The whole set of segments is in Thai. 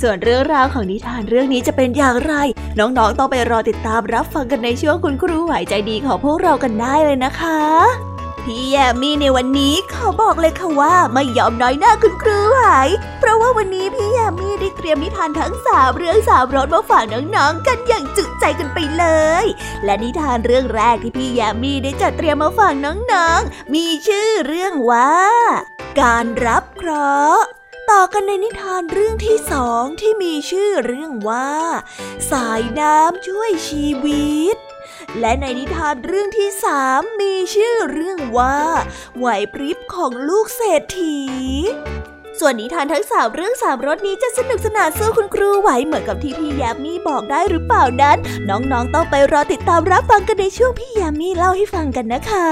ส่วนเรื่องราวของนิทานเรื่องนี้จะเป็นอย่างไร น้องๆ ต้องไปรอติดตามรับฟังกันในช่วงคุณครูไหวใจดีของพวกเรากันได้เลยนะคะ พี่แยมมี่ในวันนี้ขาบอกเลยค่ะว่าไม่ยอมน้อยหน้าคุณครูไหวเพราะว่าวันนี้พี่แยมมี่ได้เตรียมนิทานทั้งสามเรื่องสามรสมาฝากน้องๆ กันอย่างจุใจกันไปเลย และนิทานเรื่องแรกที่พี่แยมมี่ได้จัดเตรียมมาฝากน้องๆ มีชื่อเรื่องว่า การรับเคราะห์ ต่อกันในนิทานเรื่องที่สองที่มีชื่อเรื่องว่า สายน้ำช่วยชีวิต และในนิทานเรื่องที่สามมีชื่อเรื่องว่า ไหวพริบของลูกเศรษฐีส่วนนิทานทั้งสามเรื่องสามรสนี้จะสนุกสนานสู้คุณครูไหวเหมือนกับที่พี่ยามีบอกได้หรือเปล่านั้น น้องๆต้องไปรอติดตามรับฟังกันในช่วงพี่ยามีเล่าให้ฟังกันนะคะ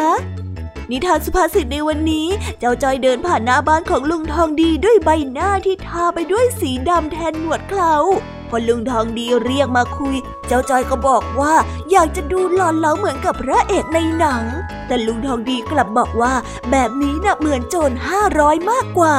นิทานสุภาษิตในวันนี้ เจ้าจอยเดินผ่านหน้าบ้านของลุงทองดีด้วยใบหน้าที่ทาไปด้วยสีดำแทนหนวดเคราพอลุงทองดีเรียกมาคุย เจ้าจอยก็บอกว่าอยากจะดูหล่อเหลาเหมือนกับพระเอกในหนัง แต่ลุงทองดีกลับบอกว่าแบบนี้น่ะเหมือนโจรห้าร้อยมากกว่า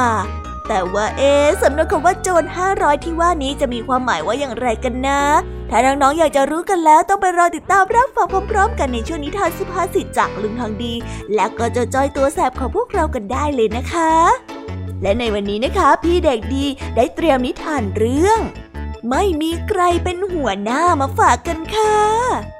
แต่ว่าเอ๊สำนวนคำว่าโจรห้าร้อยที่ว่านี้จะมีความหมายว่าอย่างไรกันนะ ถ้าน้องๆอยากจะรู้กันแล้วต้องไปรอติดตามรับฟังพร้อมๆ กันในช่วงนิทานสุภาษิตจากลุงทองดี แล้วก็จะจอยตัวแสบของพวกเรากันได้เลยนะคะ และในวันนี้นะคะ พี่เด็กดีได้เตรียมนิทานเรื่อง ไม่มีใครเป็นหัวหน้ามาฝากกันค่ะ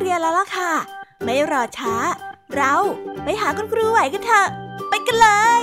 เรียนแล้วล่ะค่ะ ไม่รอช้า เราไปหาคุณครูไหวกันเถอะ ไปกันเลย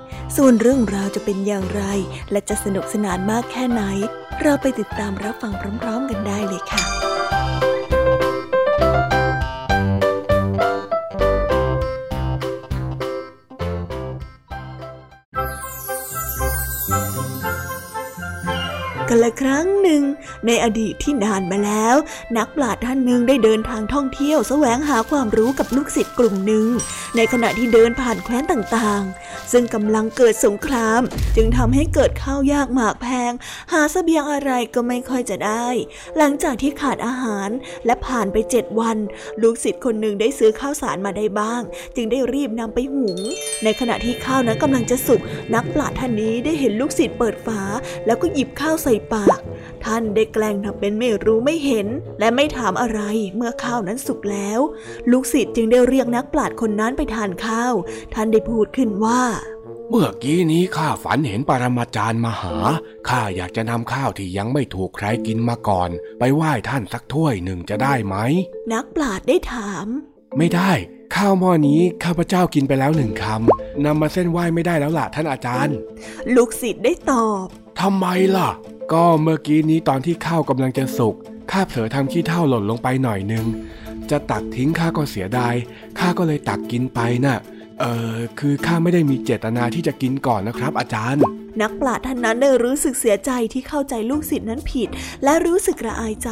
ส่วนเรื่องราวจะเป็นอย่างไร และจะสนุกสนานมากแค่ไหน เราไปติดตามรับฟังพร้อม ๆ กันได้เลยค่ะกันละครั้งหนึ่ง ในอดีตที่นานมาแล้ว นักปราชญ์ท่านหนึ่งได้เดินทางท่องเที่ยวแสวงหาความรู้กับลูกศิษย์กลุ่มหนึ่ง ในขณะที่เดินผ่านแคว้นต่างๆ ซึ่งกำลังเกิดสงคราม จึงทำให้เกิดข้าวยากหมากแพง หาสเสบียงอะไรก็ไม่ค่อยจะได้ หลังจากที่ขาดอาหารและผ่านไปเจ็ดวัน ลูกศิษย์คนหนึ่งได้ซื้อข้าวสารมาได้บ้าง จึงได้รีบนำไปหุง ในขณะที่ข้าวนั้นกำลังจะสุกนักปราชญ์ท่านนี้ได้เห็นลูกศิษย์เปิดฝา แล้วก็หยิบข้าวใส่ปาก ท่านได้แกล้งทำเป็นไม่รู้ไม่เห็น และไม่ถามอะไรเมื่อข้าวนั้นสุกแล้ว ลูกศิษย์จึงได้เรียกนักปราชญ์คนนั้นไปทานข้าว ท่านได้พูดขึ้นว่า เมื่อกี้นี้ข้าฝันเห็นปรมาจารย์มาหาข้าอยากจะนำข้าวที่ยังไม่ถูกใครกินมาก่อน ไปไหว้ท่านสักถ้วยหนึ่งจะได้ไหม นักปราชญ์ได้ถาม ไม่ได้ข้าวหม้อนี้ข้าพเจ้ากินไปแล้วหนึ่งคำนำมาเส้นไหว้ไม่ได้แล้วล่ะท่านอาจารย์ ลูกศิษย์ได้ตอบทำไมล่ะ ก็เมื่อกี้นี้ตอนที่ข้าวกำลังจะสุกข้าเผลอทำขี้เท่าหล่นลงไปหน่อยนึง จะตักทิ้งข้าก็เสียดายข้าก็เลยตักกินไปน่ะเออคือข้าไม่ได้มีเจตนาที่จะกินก่อนนะครับ อาจารย์ นักปราชญ์ท่านนั้นได้รู้สึกเสียใจที่เข้าใจลูกศิษย์นั้นผิด และรู้สึกระอายใจ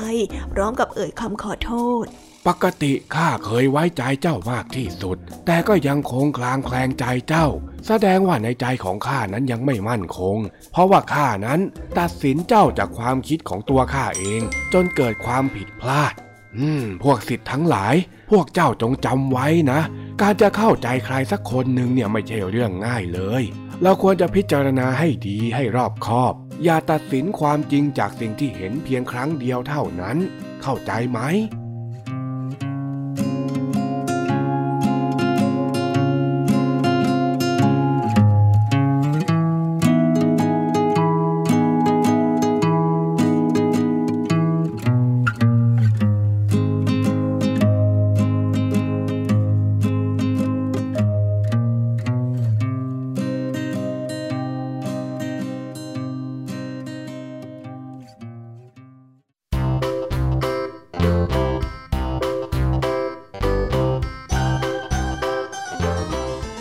พร้อมกับเอ่ยคำขอโทษ ปกติข้าเคยไว้ใจเจ้ามากที่สุด แต่ก็ยังคงคลางแคลงใจเจ้า แสดงว่าในใจของข้านั้นยังไม่มั่นคง เพราะว่าข้านั้นตัดสินเจ้าจากความคิดของตัวข้าเอง จนเกิดความผิดพลาด อืม พวกสิทธิ์ทั้งหลาย พวกเจ้าจงจำไว้นะ การจะเข้าใจใครสักคนหนึ่งเนี่ยไม่ใช่เรื่องง่ายเลย เราควรจะพิจารณาให้ดีให้รอบคอบ อย่าตัดสินความจริงจากสิ่งที่เห็นเพียงครั้งเดียวเท่านั้น เข้าใจไหม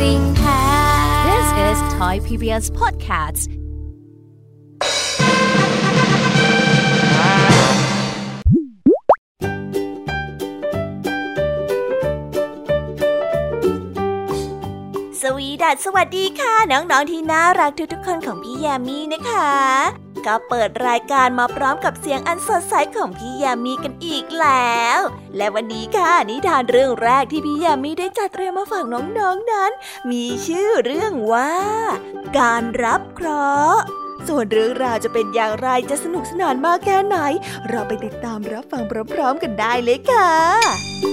ด้วยใจจริงแท้ This is Thai PBS Podcast สวีดัสสวัสดีค่ะ น้อง ๆ ที่น่ารักทุก ๆ คนของพี่ยามีนะคะ ก็เปิดรายการมาพร้อมกับเสียงอันสดใสของพี่ยามีกันอีกแล้ว และวันนี้ค่ะนิทานเรื่องแรกที่พี่ยามีได้จัดเตรียมมาฝากน้องๆนนั้น มีชื่อเรื่องว่า การรับเคราะห์ส่วนเรื่องราวจะเป็นอย่างไรจะสนุกสนานมากแค่ไหน เราไปติดตามรับฟังพร้อมๆกันได้เลยค่ะ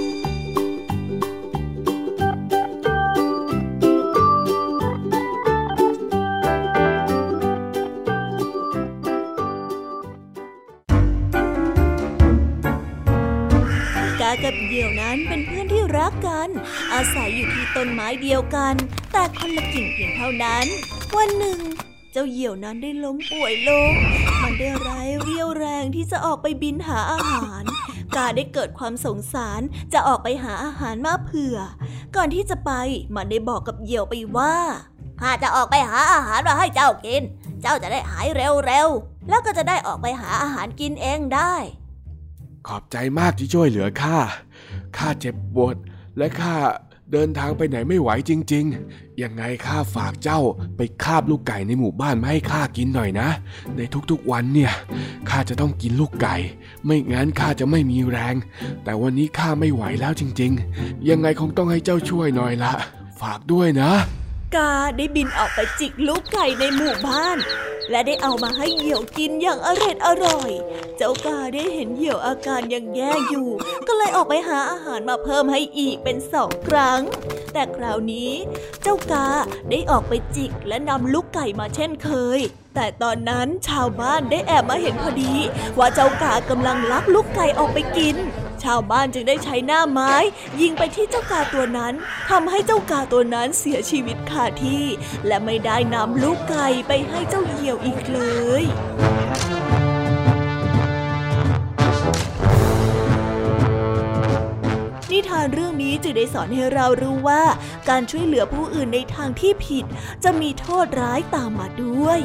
ศัยอยู่ที่ต้นไม้เดียวกัน แต่คนละกิ่งเพียงเท่านั้น วันหนึ่ง เจ้าเหยี่ยวนั้นได้ล้มป่วยลง มันได้ร้ายเรี่ยวแรงที่จะออกไปบินหาอาหาร กาได้เกิดความสงสารจะออกไปหาอาหารมาเผื่อ ก่อนที่จะไปมันได้บอกกับเหยี่ยวไปว่าข้าจะออกไปหาอาหารมาให้เจ้ากิน เจ้าจะได้หายเร็วๆ แล้วก็จะได้ออกไปหาอาหารกินเองได้ ขอบใจมากที่ช่วยเหลือข้า ข้าเจ็บปวดและข้า เดินทางไปไหนไม่ไหวจริง ๆ ยังไงข้าฝากเจ้าไปคาบลูกไก่ในหมู่บ้านมาให้ข้ากินหน่อยนะ ในทุกๆวันเนี่ยข้าจะต้องกินลูกไก่ ไม่งั้นข้าจะไม่มีแรง แต่วันนี้ข้าไม่ไหวแล้วจริง ๆ ยังไงคงต้องให้เจ้าช่วยหน่อยละ ฝากด้วยนะ กาได้บินออกไปจิกลูกไก่ในหมู่บ้าน และได้เอามาให้เหยี่ยวกินอย่างอร่อยอร่อย เจ้ากาได้เห็นเหยี่ยวอาการยังแย่อยู่ ก็เลยออกไปหาอาหารมาเพิ่มให้อีกเป็นสองครั้ง แต่คราวนี้ เจ้ากาได้ออกไปจิกและนำลูกไก่มาเช่นเคย แต่ตอนนั้นชาวบ้านได้แอบมาเห็นพอดี ว่าเจ้ากากำลังลักลูกไก่ออกไปกิน ชาวบ้านจึงได้ใช้หน้าไม้ ยิงไปที่เจ้ากาตัวนั้นทำให้เจ้ากาตัวนั้นเสียชีวิตคาที่ และไม่ได้นำลูกไก่ไปให้เจ้าเหี่ยวอีกเลยนิทานเรื่องนี้จึงได้สอนให้เรารู้ว่า การช่วยเหลือผู้อื่นในทางที่ผิด จะมีโทษร้ายตามมาด้วย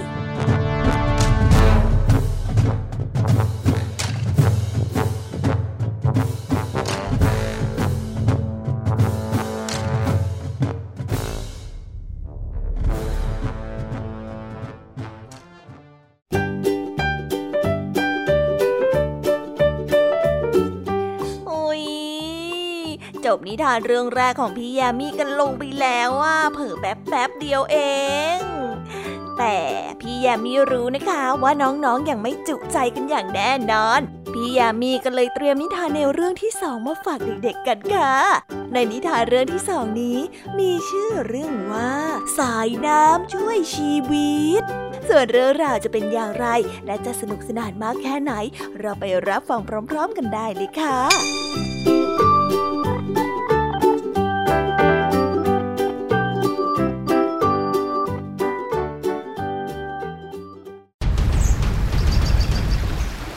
นิทานเรื่องแรกของพี่ยามีกันลงไปแล้วว่าเผลอแป๊บแป๊บเดียวเอง แต่พี่ยามีรู้นะคะว่าน้องๆออย่างไม่จุใจกันอย่างแน่นอน พี่ยามีก็เลยเตรียมนิทานแนวเรื่องที่สองมาฝากเด็กๆกันค่ะ ในนิทานเรื่องที่สองนี้ มีชื่อเรื่องว่า สายน้ำช่วยชีวิตส่วนเรื่องราวจะเป็นอย่างไร และจะสนุกสนานมากแค่ไหน เราไปรับฟังพร้อม ๆ กันได้เลยค่ะ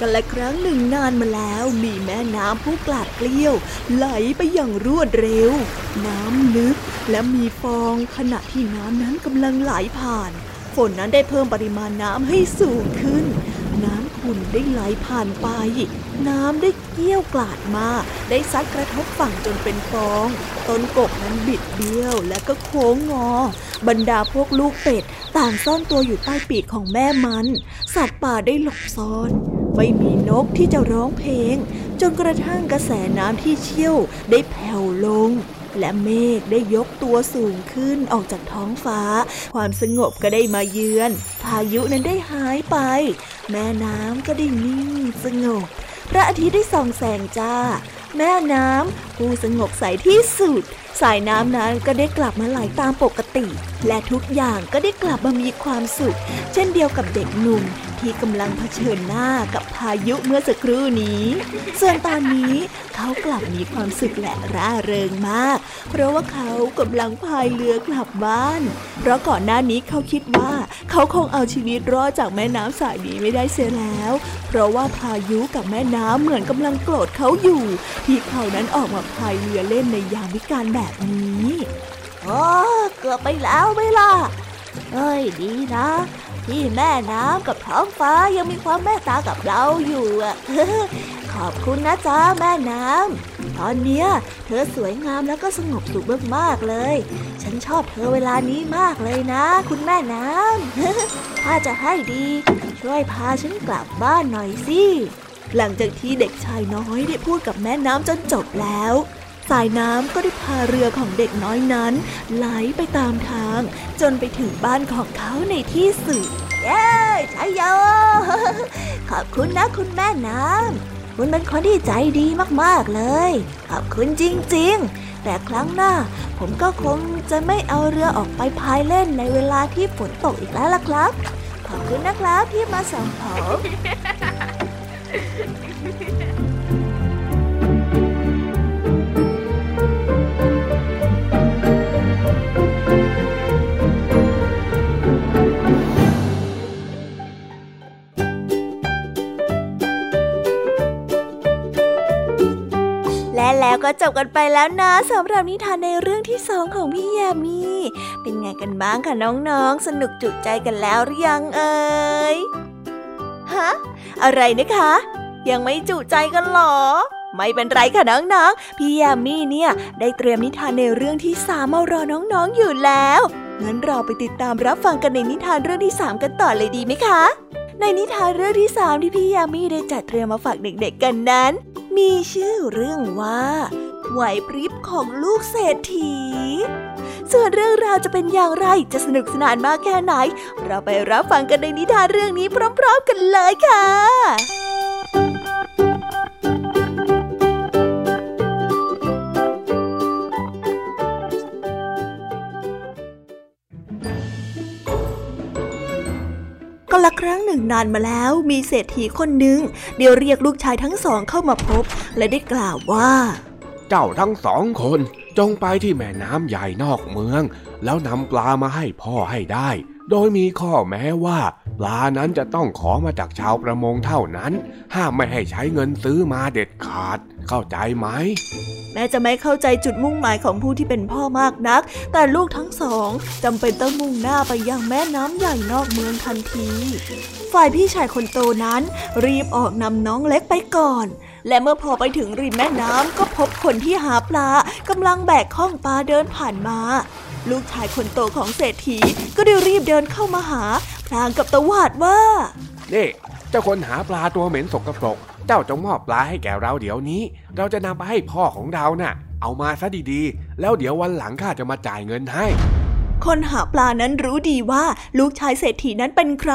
กันละครั้งหนึ่งนานมาแล้วมีแม่น้ำผู้กลาดเกลี้ยว ไหลไปอย่างรวดเร็ว น้ำลึกและมีฟองขณะที่น้ำนั้นกำลังไหลผ่าน ฝนนั้นได้เพิ่มปริมาณน้ำให้สูงขึ้น น้ำขุ่นได้ไหลผ่านไป น้ำได้เกี้ยวกลาดมา ได้ซัดกระทบฝั่งจนเป็นฟอง ต้นกบนั้นบิดเบี้ยวและก็โค้งงอ บรรดาพวกลูกเป็ดต่างซ่อนตัวอยู่ใต้ปีกของแม่มัน สัตว์ป่าได้หลบซ่อน ไม่มีนกที่จะร้องเพลง จนกระทั่งกระแสน้ำที่เชี่ยวได้แผ่วลง และเมฆได้ยกตัวสูงขึ้นออกจากท้องฟ้า ความสงบก็ได้มาเยือน พายุนั้นได้หายไป แม่น้ำก็ได้นิ่งสงบ พระอาทิตย์ได้ส่องแสงจ้า แม่น้ำผู้สงบใสที่สุด สายน้ำนั้นก็ได้กลับมาไหลตามปกติ และทุกอย่างก็ได้กลับมามีความสุข เช่นเดียวกับเด็กหนุ่มที่กำลังเผชิญหน้ากับพายุเมื่อสักครู่นี้ ส่วนตอนนี้เขากลับมีความสุขและร่าเริงมาก เพราะว่าเขากำลังพายเรือกลับบ้าน เพราะก่อนหน้านี้เขาคิดว่า เขาคงเอาชีวิตรอดจากแม่น้ำสายนี้ไม่ได้เสียแล้ว เพราะว่าพายุกับแม่น้ำเหมือนกำลังโกรธเขาอยู่ ที่เขานั้นออกมาพายเรือเล่นในยามวิกาลแบบนี้โอ้เกือบไปแล้วไม่ล่ะเอ้ยดีนะ ที่แม่น้ำกับท้องฟ้ายังมีความแม่ตากับเราอยู่อะขอบคุณนะจ๊ะแม่น้ำตอนเนี้ยเธอสวยงามแล้วก็สงบสุขมากๆเลย ฉันชอบเธอเวลานี้มากเลยนะ คุณแม่น้ำถ้าจะให้ดี ช่วยพาฉันกลับบ้านหน่อยสิ หลังจากที่เด็กชายน้อยได้พูดกับแม่น้ำจนจบแล้ว สายน้ำก็ได้พาเรือของเด็กน้อยนั้น ไหลไปตามทาง จนไปถึงบ้านของเขาในที่สุดเย้ชัยโยขอบคุณนะคุณแม่น้ำคุณเป็นคนที่ใจดีมากๆเลย ขอบคุณจริง ๆ แต่ครั้งหน้า ผมก็คงจะไม่เอาเรือออกไปพายเล่นในเวลาที่ฝนตกอีกแล้วล่ะครับ ขอบคุณนะครับที่มาส่งผม และแล้วก็จบกันไปแล้วนะสำหรับนิทานในเรื่องที่สองของพี่ยามีเป็นไงกันบ้างคะน้องๆ สนุกจุใจกันแล้วหรือยังเอ่ย ฮะ อะไรนะคะ ยังไม่จุใจกันหรอ ไม่เป็นไรค่ะน้องๆ พี่ยามีเนี่ย ได้เตรียมนิทานในเรื่องที่สามมารอน้องๆอยู่แล้ว งั้นเราไปติดตามรับฟังกันในนิทานเรื่องที่สามกันต่อเลยดีไหมคะ ในนิทานเรื่องที่สามที่พี่ยามีได้จัดเตรียมมาฝากเด็กๆกันนั้น มีชื่อเรื่องว่า ไหวพริบของลูกเศรษฐี ส่วนเรื่องราวจะเป็นอย่างไรจะสนุกสนานมากแค่ไหน เราไปรับฟังกันในนิทานเรื่องนี้พร้อม ๆ กันเลยค่ะก็ละครั้งหนึ่งนานมาแล้วมีเศรษฐีคนหนึ่งเดี๋ยวเรียกลูกชายทั้งสองเข้ามาพบ และได้กล่าวว่า เจ้าทั้งสองคน จงไปที่แม่น้ำใหญ่นอกเมือง แล้วนำปลามาให้พ่อให้ได้ โดยมีข้อแม้ว่า ปลานั้นจะต้องขอมาจากชาวประมงเท่านั้น ห้ามไม่ให้ใช้เงินซื้อมาเด็ดขาด เข้าใจไหม แม้จะไม่เข้าใจจุดมุ่งหมายของผู้ที่เป็นพ่อมากนัก แต่ลูกทั้งสองจำเป็นต้องมุ่งหน้าไปยังแม่น้ำใหญ่นอกเมืองทันที ฝ่ายพี่ชายคนโตนั้น รีบออกนำน้องเล็กไปก่อนและเมื่อพอไปถึงริมแม่น้ำก็พบคนที่หาปลา กำลังแบกข้องปลาเดินผ่านมา ลูกชายคนโตของเศรษฐีก็ได้รีบเดินเข้ามาหา พลางกับตวาดว่า นี่เจ้าคนหาปลาตัวเหม็นสกปรก เจ้าจงมอบปลาให้แก่เราเดี๋ยวนี้ เราจะนำไปให้พ่อของเราน่ะ เอามาซะดีๆ แล้วเดี๋ยววันหลังข้าจะมาจ่ายเงินให้คนหาปลานั้นรู้ดีว่าลูกชายเศรษฐีนั้นเป็นใคร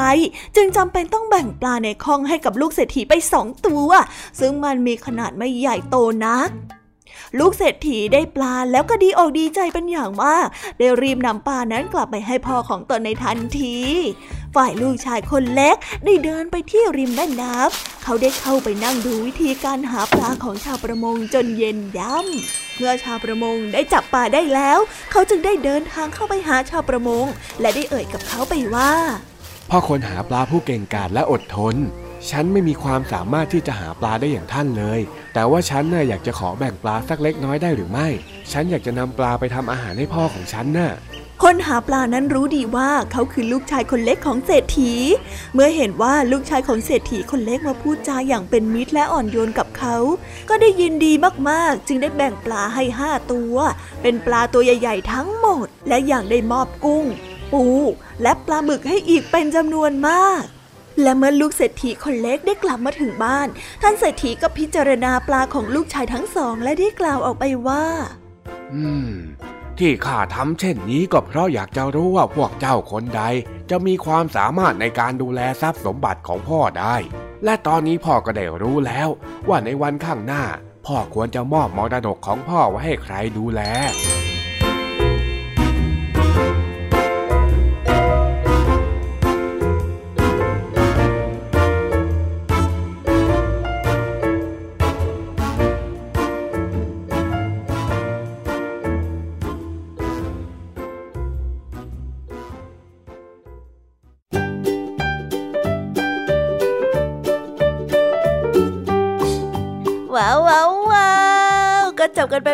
จึงจำเป็นต้องแบ่งปลาในคลองให้กับลูกเศรษฐีไปสองตัว ซึ่งมันมีขนาดไม่ใหญ่โตนัก ลูกเศรษฐีได้ปลาแล้วก็ดีอกดีใจเป็นอย่างมาก ได้รีบนำปลานั้นกลับไปให้พ่อของตนในทันที ฝ่ายลูกชายคนเล็กได้เดินไปที่ริมแม่น้ำเขาได้เข้าไปนั่งดูวิธีการหาปลาของชาวประมงจนเย็นย่ำเมื่อชาวประมงได้จับปลาได้แล้ว เขาจึงได้เดินทางเข้าไปหาชาวประมง และได้เอ่ยกับเขาไปว่า พ่อคนหาปลาผู้เก่งกาจและอดทน ฉันไม่มีความสามารถที่จะหาปลาได้อย่างท่านเลย แต่ว่าฉันน่ะอยากจะขอแบ่งปลาสักเล็กน้อยได้หรือไม่ ฉันอยากจะนำปลาไปทำอาหารให้พ่อของฉันน่ะคนหาปลานั้นรู้ดีว่าเขาคือลูกชายคนเล็กของเศรษฐี เมื่อเห็นว่าลูกชายของเศรษฐีคนเล็กมาพูดจาอย่างเป็นมิตรและอ่อนโยนกับเขา ก็ได้ยินดีมากๆ จึงได้แบ่งปลาให้ห้าตัว เป็นปลาตัวใหญ่ๆ ทั้งหมด และอย่างได้มอบกุ้ง ปู และปลาหมึกให้อีกเป็นจำนวนมาก และเมื่อลูกเศรษฐีคนเล็กได้กลับมาถึงบ้าน ท่านเศรษฐีก็พิจารณาปลาของลูกชายทั้งสองและได้กล่าวออกไปว่า อืม ที่ข้าทำเช่นนี้ก็เพราะอยากจะรู้ว่าพวกเจ้าคนใด จะมีความสามารถในการดูแลทรัพย์สมบัติของพ่อได้ และตอนนี้พ่อก็ได้รู้แล้ว ว่าในวันข้างหน้า พ่อควรจะมอบมรดกของพ่อไว้ให้ใครดูแล จบกันไป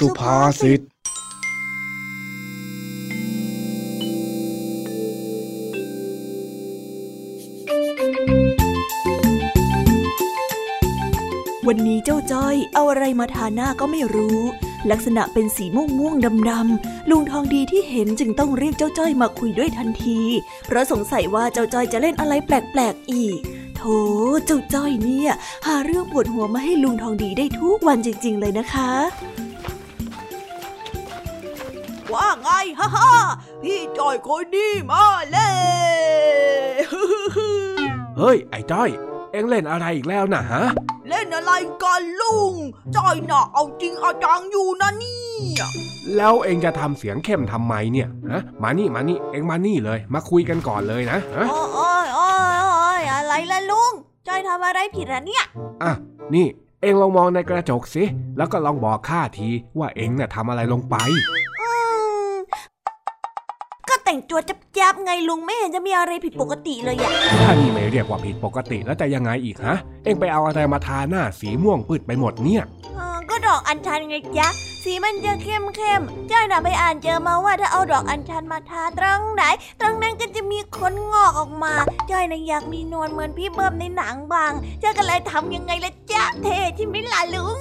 สุภาษิตวันนี้เจ้าจ้อยเอาอะไรมาทาหน้าก็ไม่รู้ ลักษณะเป็นสีม่วงม่วงดำดำลุงทองดีที่เห็นจึงต้องเรียกเจ้าจ้อยมาคุยด้วยทันที เพราะสงสัยว่าเจ้าจ้อยจะเล่นอะไรแปลกๆอีกโธ่เจ้าจ้อยเนี่ย หาเรื่องปวดหัวมาให้ลุงทองดีได้ทุกวันจริง ๆ เลยนะคะ ว่าไงฮ่าฮ่าพี่จ้อยคนดีมาเลยเฮ้ย ไอ้จ้อย เอ็งเล่นอะไรอีกแล้วนะฮะ เล่นอะไรกันลุงจ้อยน่ะเอาจริงเอาจังอยู่นะเนี่ยแล้วเอ็งจะทำเสียงเข้มทำไมเนี่ยฮะมานี่มานี่เอ็งมานี่เลย มาคุยกันก่อนเลยนะฮะโอ้ยโอ้ยโอ้ยโอ้ยอะไรล่ะลุงจ้อยทำอะไรผิดอะเนี่ยอะนี่เอ็งลองมองในกระจกสิ แล้วก็ลองบอกข้าทีว่าเอ็งน่ะทำอะไรลงไปอืมก็ แต่งตัวจับๆไงลุงไม่เห็นจะมีอะไรผิดปกติเลยอะถ้านี่ไม่เรียกว่าผิดปกติแล้วจะยังไงอีกฮะ เอ็งไปเอาอะไรมาทาหน้าสีม่วงปืดไปหมดเนี่ยอ่าก็ดอกอัญชันไงจ๊ะสีมันจะเข้มเข้มๆจ้อยน่ะไปอ่านเจอมาว่าถ้าเอาดอกอัญชันมาทาตรงไหน ตรงนั้นก็จะมีขนงอกออกมาจ้อยน่ะอยากมีนวลเหมือนพี่เบิ้มในหนังบางจ้อยก็เลยทำยังไงละจ๊ะเท่ใช่ไหมล่ะลุง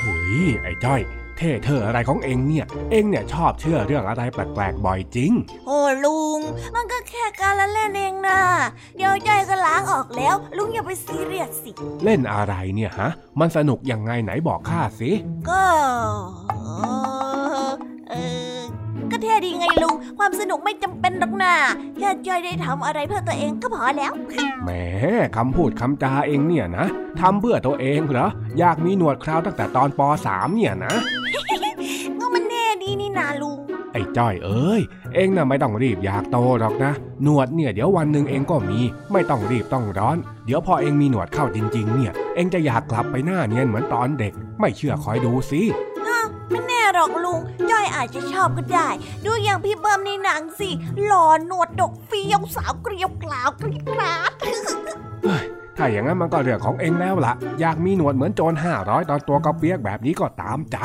เฮ้ยไอ้จ้อยเท่เธออะไรของเอ็งเนี่ย เอ็งเนี่ยชอบเชื่อเรื่องอะไรแปลกๆบ่อยจริง โอ้ลุง มันก็แค่การละเล่นเองนะเดี๋ยวจ้อยก็ล้างออกแล้ว ลุงอย่าไปซีเรียสสิ เล่นอะไรเนี่ยฮะ มันสนุกยังไงไหนบอกข้าสิ ก็ เออเออ ก็เท่ดีไงลุง ความสนุกไม่จำเป็นหรอกนะแค่จ้อยได้ทำอะไรเพื่อตัวเองก็พอแล้ว แหมคำพูดคำจาเองเนี่ยนะทำเพื่อตัวเองเหรอ อยากมีหนวดเคราวตั้งแต่ตอนป .3 เนี่ยนะก็มันแน่ดีนี่นาลุง ไอ้จ้อยเอ้ย เองน่ะไม่ต้องรีบอยากโตหรอกนะ หนวดเนี่ยเดี๋ยววันหนึ่งเองก็มี ไม่ต้องรีบต้องร้อน เดี๋ยวพอเองมีหนวดเข้าจริง ๆ เนี่ย เองจะอยากกลับไปหน้าเนียนเหมือนตอนเด็ก ไม่เชื่อคอยดูสิ ไม่แน่หรอกลุงจ้อยอาจจะชอบก็ได้ ดูอย่างพี่เบิ้มในหนังสิหล่อหนวดดกเฟี้ยวสาวเกลียวกล่าวกรี๊ดกราดเฮ้ยถ้าอย่างนั้นมันก็เรื่องของเองแล้วล่ะ อยากมีหนวดเหมือนโจรห้าร้อยตอนตัวกระเปียกแบบนี้ก็ตามใจ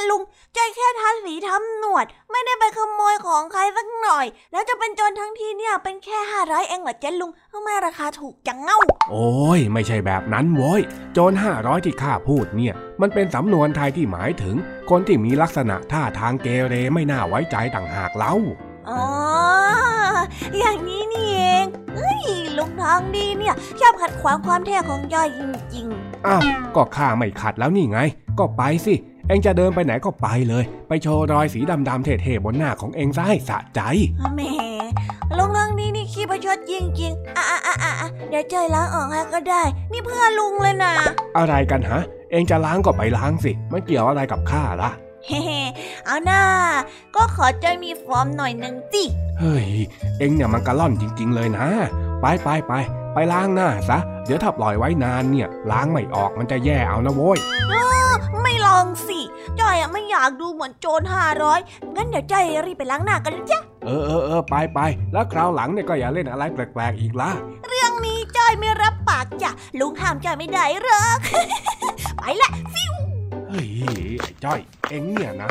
อะไรกันลุงจ้อยแค่ทาสีทำหนวด ไม่ได้ไปขโมยของใครสักหน่อย แล้วจะเป็นโจรทั้งทีเนี่ยเป็นแค่ห้าร้อยเองเหรอเจ๊ลุงทำไมราคาถูกจังเง่า โอ้ยไม่ใช่แบบนั้นโว้ยโจรห้าร้อยที่ข้าพูดเนี่ย มันเป็นสำนวนไทยที่หมายถึง คนที่มีลักษณะท่าทางเกเรไม่น่าไว้ใจต่างหากเล่าอ๋อ อย่างนี้นี่เองเฮ้ยลุงทองดีเนี่ยชอบขัดขวางความเท่ของย่อยจริงอ้าว ก็ข้าไม่ขัดแล้วนี่ไง ก็ไปสิ เองจะเดินไปไหนก็ไปเลย ไปโชว์รอยสีดำๆเท่ๆบนหน้าของเองซะให้สะใจๆแหมลุงทองดีนี่ขี้ประชดจริงๆอะอะอะอะเดี๋ยวเจยล้างออกให้ก็ได้ นี่เพื่อลุงเลยนะ อะไรกันฮะ เองจะล้างก็ไปล้างสิ มันเกี่ยวอะไรกับข้าล่ะเฮ้เอาหน้า ก็ขอเจยมีฟอร์มหน่อยหนึ่งสิ เฮ้ย เองเนี่ยมันกระล่อนจริง ๆ เลยนะ ไปไปไป ไปล้างหน้าซะ เดี๋ยวถ้าปล่อยไว้นานเนี่ย ล้างไม่ออกมันจะแย่เอานะโว้ยไม่ลองสิจอยอะไม่อยากดูเหมือนโจรห้าร้อยงั้นเดี๋ยวจอยรีบไปล้างหน้ากันเลยจ้ะเออเออเออไปไปแล้วคราวหลังเนี่ยก็อย่าเล่นอะไรแปลกๆอีกละเรื่องนี้จอยไม่รับปากจ้ะลุงห้ามจอยไม่ได้หรอกไปละเฮ้ยไอ้จ้อย เองเนี่ยนะ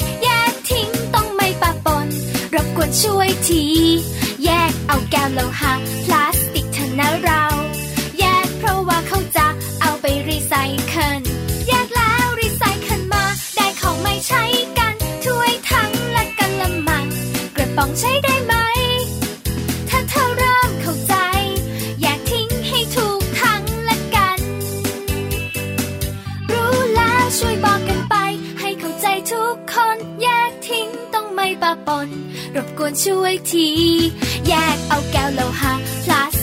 ช่วยที แยกเอาแก้วโลหะพลาสติกเถนรา รบกวนช่วยที แยกเอาแก้วโลหะพลาส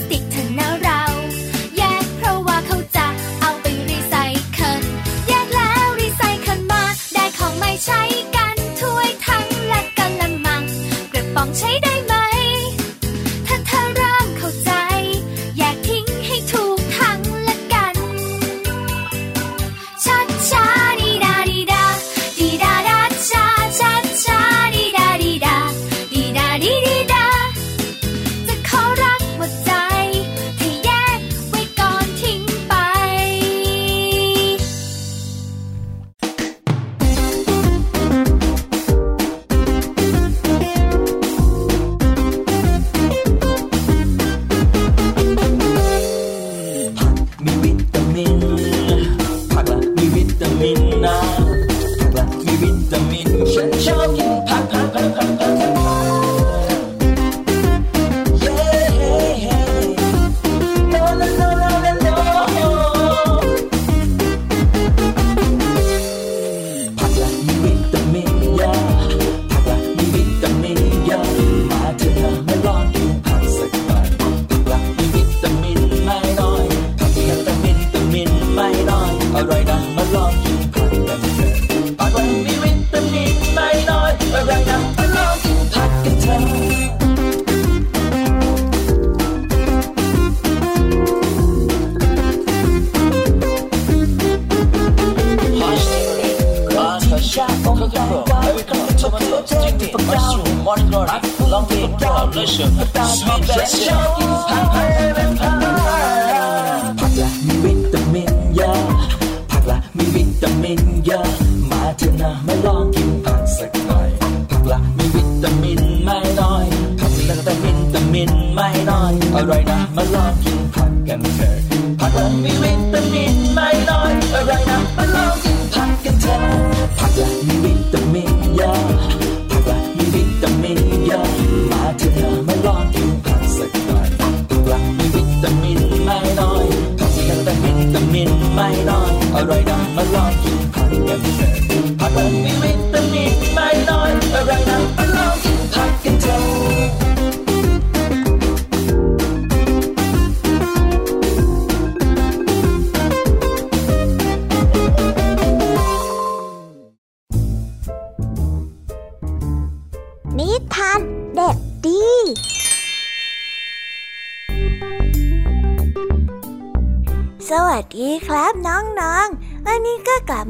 ผัก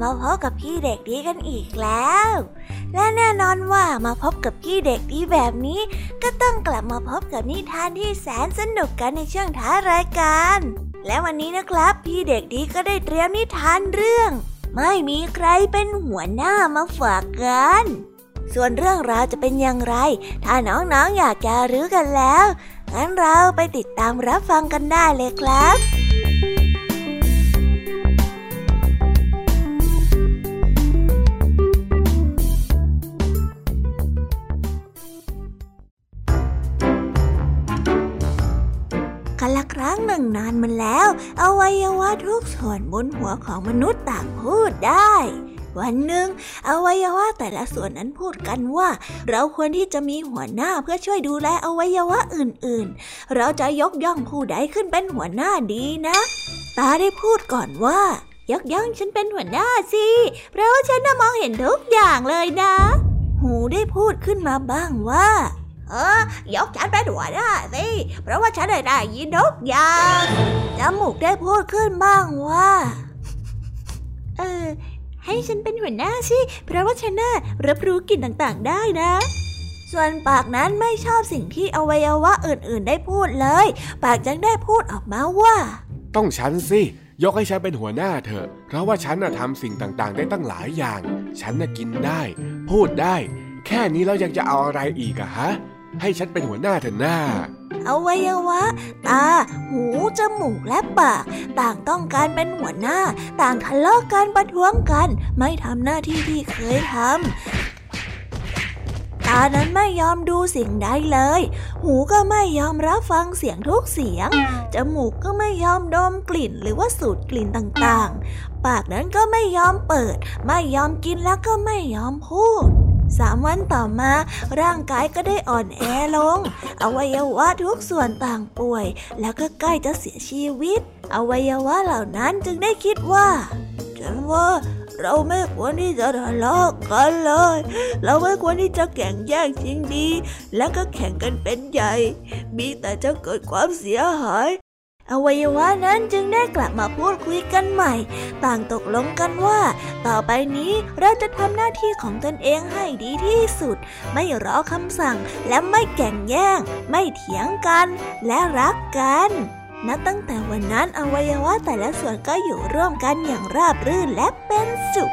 มาพบกับพี่เด็กดีกันอีกแล้ว และแน่นอนว่ามาพบกับพี่เด็กดีแบบนี้ ก็ต้องกลับมาพบกับนิทานที่แสนสนุกกันในช่วงท้ารายการ และวันนี้นะครับ พี่เด็กดีก็ได้เตรียมนิทานเรื่อง ไม่มีใครเป็นหัวหน้ามาฝากกัน ส่วนเรื่องราวจะเป็นอย่างไร ถ้าน้องๆออยากจะรู้กันแล้วงั้นเราไปติดตามรับฟังกันได้เลยครับ หนึ่งนานมาแล้ว อวัยวะทุกส่วนบนหัวของมนุษย์ต่างพูดได้ วันหนึ่งอวัยวะแต่ละส่วนนั้นพูดกันว่า เราควรที่จะมีหัวหน้าเพื่อช่วยดูแลอวัยวะอื่นๆ เราจะยกย่องผู้ใดขึ้นเป็นหัวหน้าดีนะ ตาได้พูดก่อนว่ายกย่องฉันเป็นหัวหน้าสิ เพราะว่าฉันน่ะมองเห็นทุกอย่างเลยนะ หูได้พูดขึ้นมาบ้างว่า เออยกฉันเป็นหัวหน้สิเพราะว่าฉันได้ได้ยินนกอย่างจมูกได้พูดขึ้นบ้างว่า เออ ให้ฉันเป็นหัวหน้าสิ เพราะว่าฉันน่ะรับรู้กลิ่นต่างๆได้นะ ส่วนปากนั้นไม่ชอบสิ่งที่อวัยวะอื่นๆ ได้พูดเลย ปากจึงได้พูดออกมาว่า ต้องฉันสิยกให้ฉันเป็นหัวหน้าเถอะ เพราะว่าฉันน่ะทำสิ่งต่างๆ ได้ตั้งหลายอย่าง ฉันน่ะกินได้ พูดได้ แค่นี้แล้วยังจะเอาอะไรอีกอะฮะ ให้ฉันเป็นหัวหน้าเถอะหน้าอวัยวะ ตา หู จมูก และปาก ต่างต้องการเป็นหัวหน้า ต่างทะเลาะกันประท้วงกัน ไม่ทำหน้าที่ที่เคยทำ ตานั้นไม่ยอมดูสิ่งใดเลย หูก็ไม่ยอมรับฟังเสียงทุกเสียง จมูกก็ไม่ยอมดมกลิ่นหรือว่าสูดกลิ่นต่างๆ ปากนั้นก็ไม่ยอมเปิด ไม่ยอมกินแล้วก็ไม่ยอมพูด สามวันต่อมาร่างกายก็ได้อ่อนแอลง อวัยวะทุกส่วนต่างป่วย แล้วก็ใกล้จะเสียชีวิต อวัยวะเหล่านั้นจึงได้คิดว่า ฉันว่าเราไม่ควรที่จะทะเลาะกันเลย เราไม่ควรที่จะแข่งแย่งชิงดี และก็แข่งกันเป็นใหญ่ มีแต่จะเกิดความเสียหาย อวัยวะนั้นจึงได้กลับมาพูดคุยกันใหม่ ต่างตกลงกันว่า ต่อไปนี้เราจะทำหน้าที่ของตนเองให้ดีที่สุด ไม่รอคำสั่งและไม่แก่งแย่ง ไม่เถียงกันและรักกันนับตั้งแต่วันนั้นอวัยวะแต่ละส่วนก็อยู่ร่วมกันอย่างราบรื่นและเป็นสุข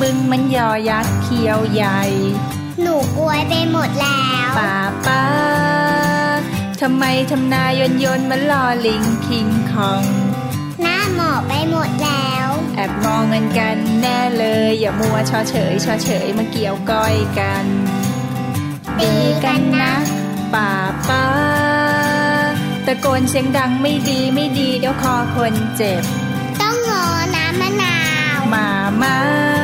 บึงบึงมันยอยักษ์เขียวใหญ่ หนูกลวยไปหมดแล้วป้าป้าทำไมทำนายนยนมันลอลิงคิงคอง หน้าหมอบไปหมดแล้ว แอบมองเงินกันแน่เลย อย่ามัวชอเฉยชอเฉยมาเกี่ยวก้อยกันดีกันนะป้าป้าตะโกนเสียงดังไม่ดีไม่ดีเดี๋ยวคอคนเจ็บ ต้องงอน้ำมะนาว มามา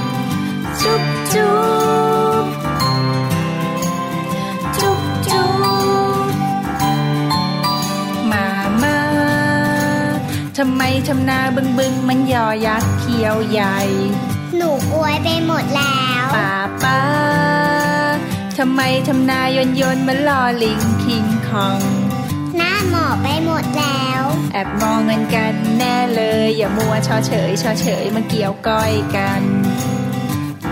จุ๊บจุ๊บจุ๊บจุ๊บมามาทำไมทำนาบึงบึงมันยอยักษ์เขียวใหญ่ หนูกลวยไปหมดแล้วป้าป้าทำไมทำนายนยนมันลอลิงคิงคอง หน้าหมอไปหมดแล้ว แอบมองเงินกันแน่เลย อย่ามัวชอเฉยชอเฉยมาเกี่ยวก้อยกัน